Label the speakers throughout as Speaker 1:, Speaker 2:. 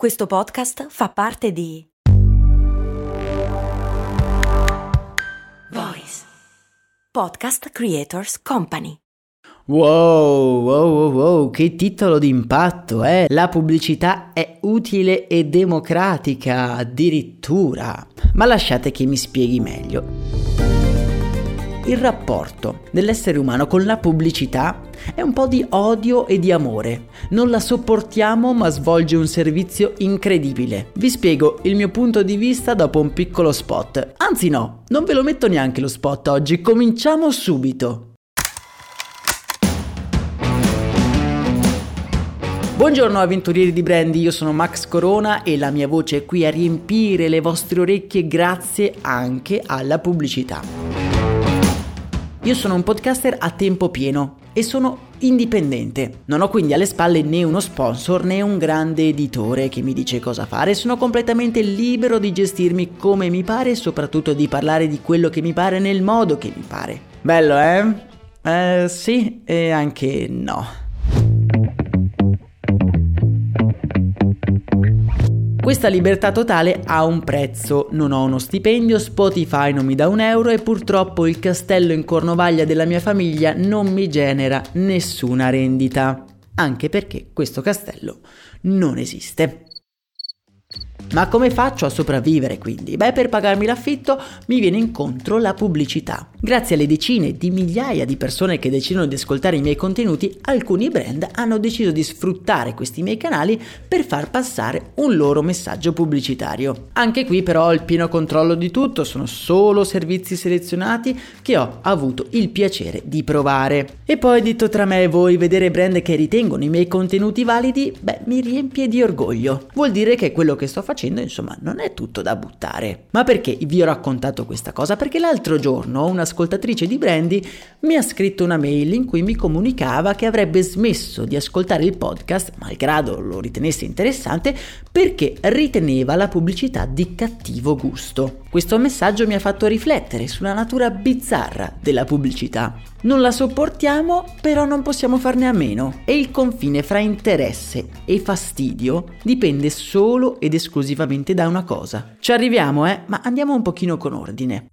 Speaker 1: Questo podcast fa parte di Voice Podcast Creators Company.
Speaker 2: Wow, wow, wow, wow, che titolo d'impatto, eh? La pubblicità è utile e democratica, addirittura. Ma lasciate che mi spieghi meglio. Il rapporto dell'essere umano con la pubblicità è un po' di odio e di amore. Non la sopportiamo ma svolge un servizio incredibile. Vi spiego il mio punto di vista dopo un piccolo spot. Anzi no, non ve lo metto neanche lo spot oggi, cominciamo subito. Buongiorno avventurieri di Brandy, io sono Max Corona e la mia voce è qui a riempire le vostre orecchie grazie anche alla pubblicità. Io sono un podcaster a tempo pieno e sono indipendente. Non ho quindi alle spalle né uno sponsor né un grande editore che mi dice cosa fare, sono completamente libero di gestirmi come mi pare e soprattutto di parlare di quello che mi pare nel modo che mi pare. Bello, eh? Eh sì e anche no. Questa libertà totale ha un prezzo, non ho uno stipendio, Spotify non mi dà un euro e purtroppo il castello in Cornovaglia della mia famiglia non mi genera nessuna rendita, anche perché questo castello non esiste. Ma come faccio a sopravvivere quindi? Beh, per pagarmi l'affitto mi viene incontro la pubblicità. Grazie alle decine di migliaia di persone che decidono di ascoltare i miei contenuti, alcuni brand hanno deciso di sfruttare questi miei canali per far passare un loro messaggio pubblicitario. Anche qui però ho il pieno controllo di tutto, sono solo servizi selezionati che ho avuto il piacere di provare. E poi detto tra me e voi, vedere brand che ritengono i miei contenuti validi, beh, mi riempie di orgoglio. Vuol dire che quello che sto facendo facendo, insomma, non è tutto da buttare. Ma perché vi ho raccontato questa cosa? Perché l'altro giorno un'ascoltatrice di Brandy mi ha scritto una mail in cui mi comunicava che avrebbe smesso di ascoltare il podcast, malgrado lo ritenesse interessante, perché riteneva la pubblicità di cattivo gusto. Questo messaggio mi ha fatto riflettere sulla natura bizzarra della pubblicità. Non la sopportiamo, però non possiamo farne a meno. E il confine fra interesse e fastidio dipende solo ed esclusivamente da una cosa. Ci arriviamo, eh? Ma andiamo un pochino con ordine.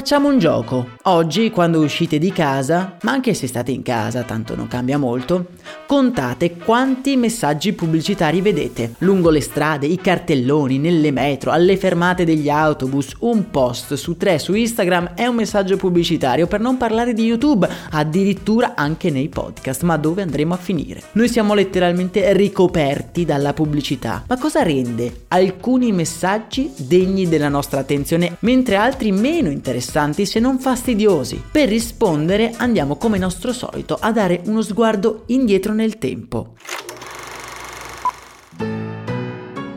Speaker 2: Facciamo un gioco. Oggi, quando uscite di casa, ma anche se state in casa, tanto non cambia molto, contate quanti messaggi pubblicitari vedete. Lungo le strade, i cartelloni, nelle metro, alle fermate degli autobus, un post su tre su Instagram è un messaggio pubblicitario, per non parlare di YouTube, addirittura anche nei podcast. Ma dove andremo a finire? Noi siamo letteralmente ricoperti dalla pubblicità. Ma cosa rende alcuni messaggi degni della nostra attenzione, mentre altri meno interessanti? Interessanti se non fastidiosi. Per rispondere andiamo come nostro solito a dare uno sguardo indietro nel tempo.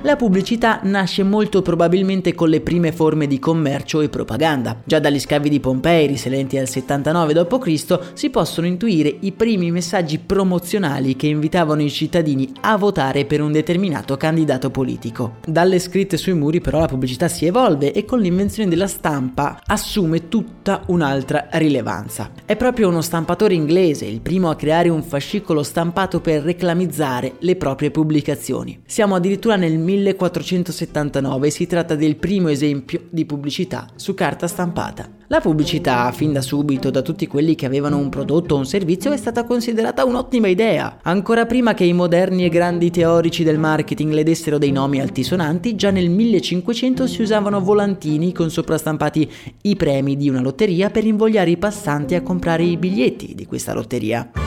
Speaker 2: La pubblicità nasce molto probabilmente con le prime forme di commercio e propaganda. Già dagli scavi di Pompei risalenti al 79 d.C. si possono intuire i primi messaggi promozionali che invitavano i cittadini a votare per un determinato candidato politico. Dalle scritte sui muri però la pubblicità si evolve e con l'invenzione della stampa assume tutta un'altra rilevanza. È proprio uno stampatore inglese il primo a creare un fascicolo stampato per reclamizzare le proprie pubblicazioni. Siamo addirittura nel 1479 si tratta del primo esempio di pubblicità su carta stampata. La pubblicità, fin da subito, da tutti quelli che avevano un prodotto o un servizio, è stata considerata un'ottima idea. Ancora prima che i moderni e grandi teorici del marketing le dessero dei nomi altisonanti, già nel 1500 si usavano volantini con soprastampati i premi di una lotteria per invogliare i passanti a comprare i biglietti di questa lotteria.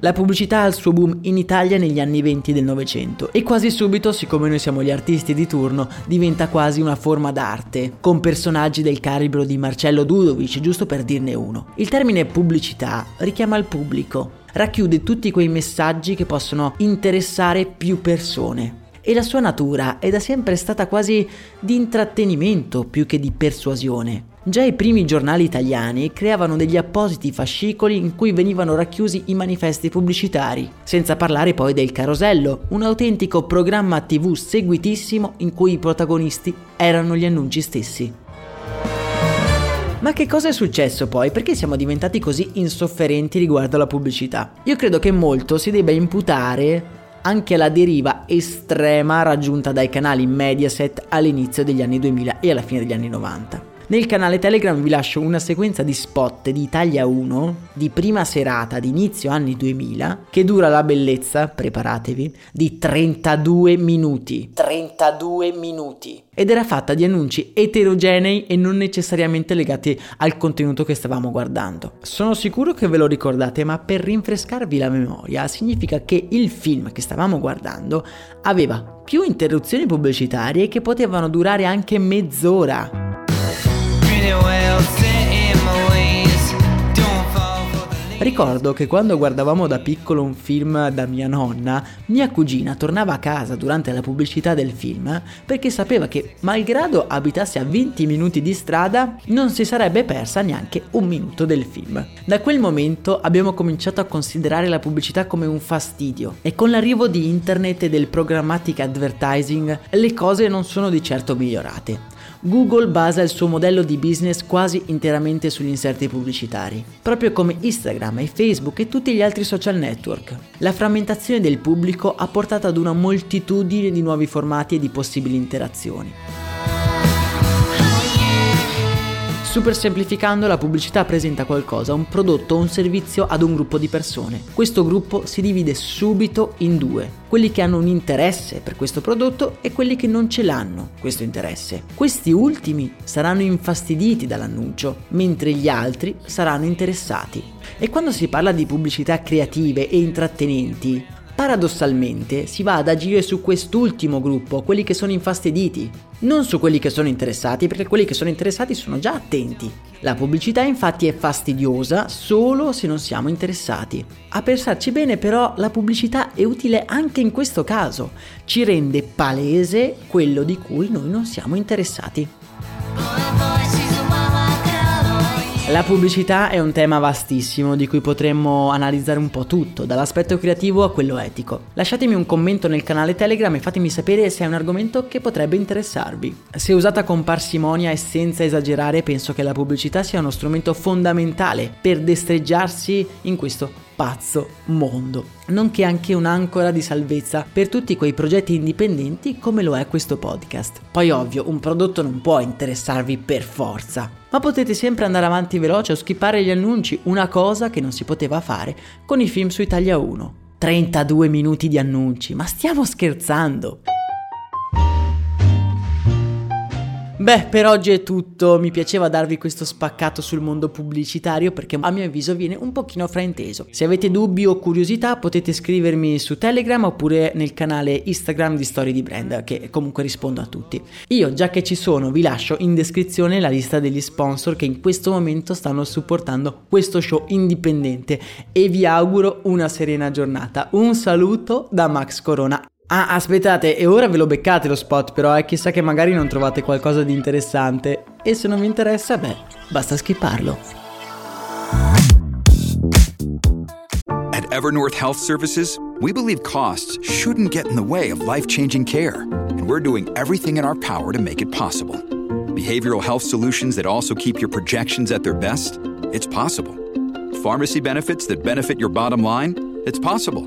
Speaker 2: La pubblicità ha il suo boom in Italia negli anni 20 del Novecento e quasi subito, siccome noi siamo gli artisti di turno, diventa quasi una forma d'arte, con personaggi del calibro di Marcello Dudovic, giusto per dirne uno. Il termine pubblicità richiama il pubblico, racchiude tutti quei messaggi che possono interessare più persone e la sua natura è da sempre stata quasi di intrattenimento più che di persuasione. Già i primi giornali italiani creavano degli appositi fascicoli in cui venivano racchiusi i manifesti pubblicitari, senza parlare poi del Carosello, un autentico programma TV seguitissimo in cui i protagonisti erano gli annunci stessi. Ma che cosa è successo poi? Perché siamo diventati così insofferenti riguardo alla pubblicità? Io credo che molto si debba imputare anche alla deriva estrema raggiunta dai canali Mediaset all'inizio degli anni 2000 e alla fine degli anni 90. Nel canale Telegram vi lascio una sequenza di spot di Italia 1 di prima serata di inizio anni 2000 che dura la bellezza, preparatevi, di 32 minuti. 32 minuti. Ed era fatta di annunci eterogenei e non necessariamente legati al contenuto che stavamo guardando. Sono sicuro che ve lo ricordate, ma per rinfrescarvi la memoria significa che il film che stavamo guardando aveva più interruzioni pubblicitarie che potevano durare anche mezz'ora. Ricordo che quando guardavamo da piccolo un film da mia nonna, mia cugina tornava a casa durante la pubblicità del film perché sapeva che, malgrado abitasse a 20 minuti di strada, non si sarebbe persa neanche un minuto del film. Da quel momento abbiamo cominciato a considerare la pubblicità come un fastidio e con l'arrivo di internet e del programmatic advertising le cose non sono di certo migliorate. Google basa il suo modello di business quasi interamente sugli inserti pubblicitari, proprio come Instagram e Facebook e tutti gli altri social network. La frammentazione del pubblico ha portato ad una moltitudine di nuovi formati e di possibili interazioni. Super semplificando, la pubblicità presenta qualcosa, un prodotto o un servizio ad un gruppo di persone. Questo gruppo si divide subito in due, quelli che hanno un interesse per questo prodotto e quelli che non ce l'hanno, questo interesse. Questi ultimi saranno infastiditi dall'annuncio, mentre gli altri saranno interessati. E quando si parla di pubblicità creative e intrattenenti, Paradossalmente si va ad agire su quest'ultimo gruppo, quelli che sono infastiditi, non su quelli che sono interessati, perché quelli che sono interessati sono già attenti. La pubblicità infatti è fastidiosa solo se non siamo interessati. A pensarci bene però la pubblicità è utile anche in questo caso, ci rende palese quello di cui noi non siamo interessati. La pubblicità è un tema vastissimo di cui potremmo analizzare un po' tutto, dall'aspetto creativo a quello etico. Lasciatemi un commento nel canale Telegram e fatemi sapere se è un argomento che potrebbe interessarvi. Se usata con parsimonia e senza esagerare, penso che la pubblicità sia uno strumento fondamentale per destreggiarsi in questo pazzo mondo, nonché anche un'ancora di salvezza per tutti quei progetti indipendenti come lo è questo podcast. Poi ovvio, un prodotto non può interessarvi per forza, ma potete sempre andare avanti veloce o skippare gli annunci, una cosa che non si poteva fare con i film su Italia 1. 32 minuti di annunci, ma stiamo scherzando! Beh, per oggi è tutto. Mi piaceva darvi questo spaccato sul mondo pubblicitario perché a mio avviso viene un pochino frainteso. Se avete dubbi o curiosità potete scrivermi su Telegram oppure nel canale Instagram di Story di Brand che comunque rispondo a tutti. Io, già che ci sono, vi lascio in descrizione la lista degli sponsor che in questo momento stanno supportando questo show indipendente e vi auguro una serena giornata. Un saluto da Max Corona. Ah, aspettate, e ora ve lo beccate lo spot, però, eh, chissà che magari non trovate qualcosa di interessante. E se non vi interessa, beh, basta skipparlo.
Speaker 3: At Evernorth Health Services, we believe costs shouldn't get in the way of life-changing care, and we're doing everything in our power to make it possible. Behavioral health solutions that also keep your projections at their best? It's possible. Pharmacy benefits that benefit your bottom line? It's possible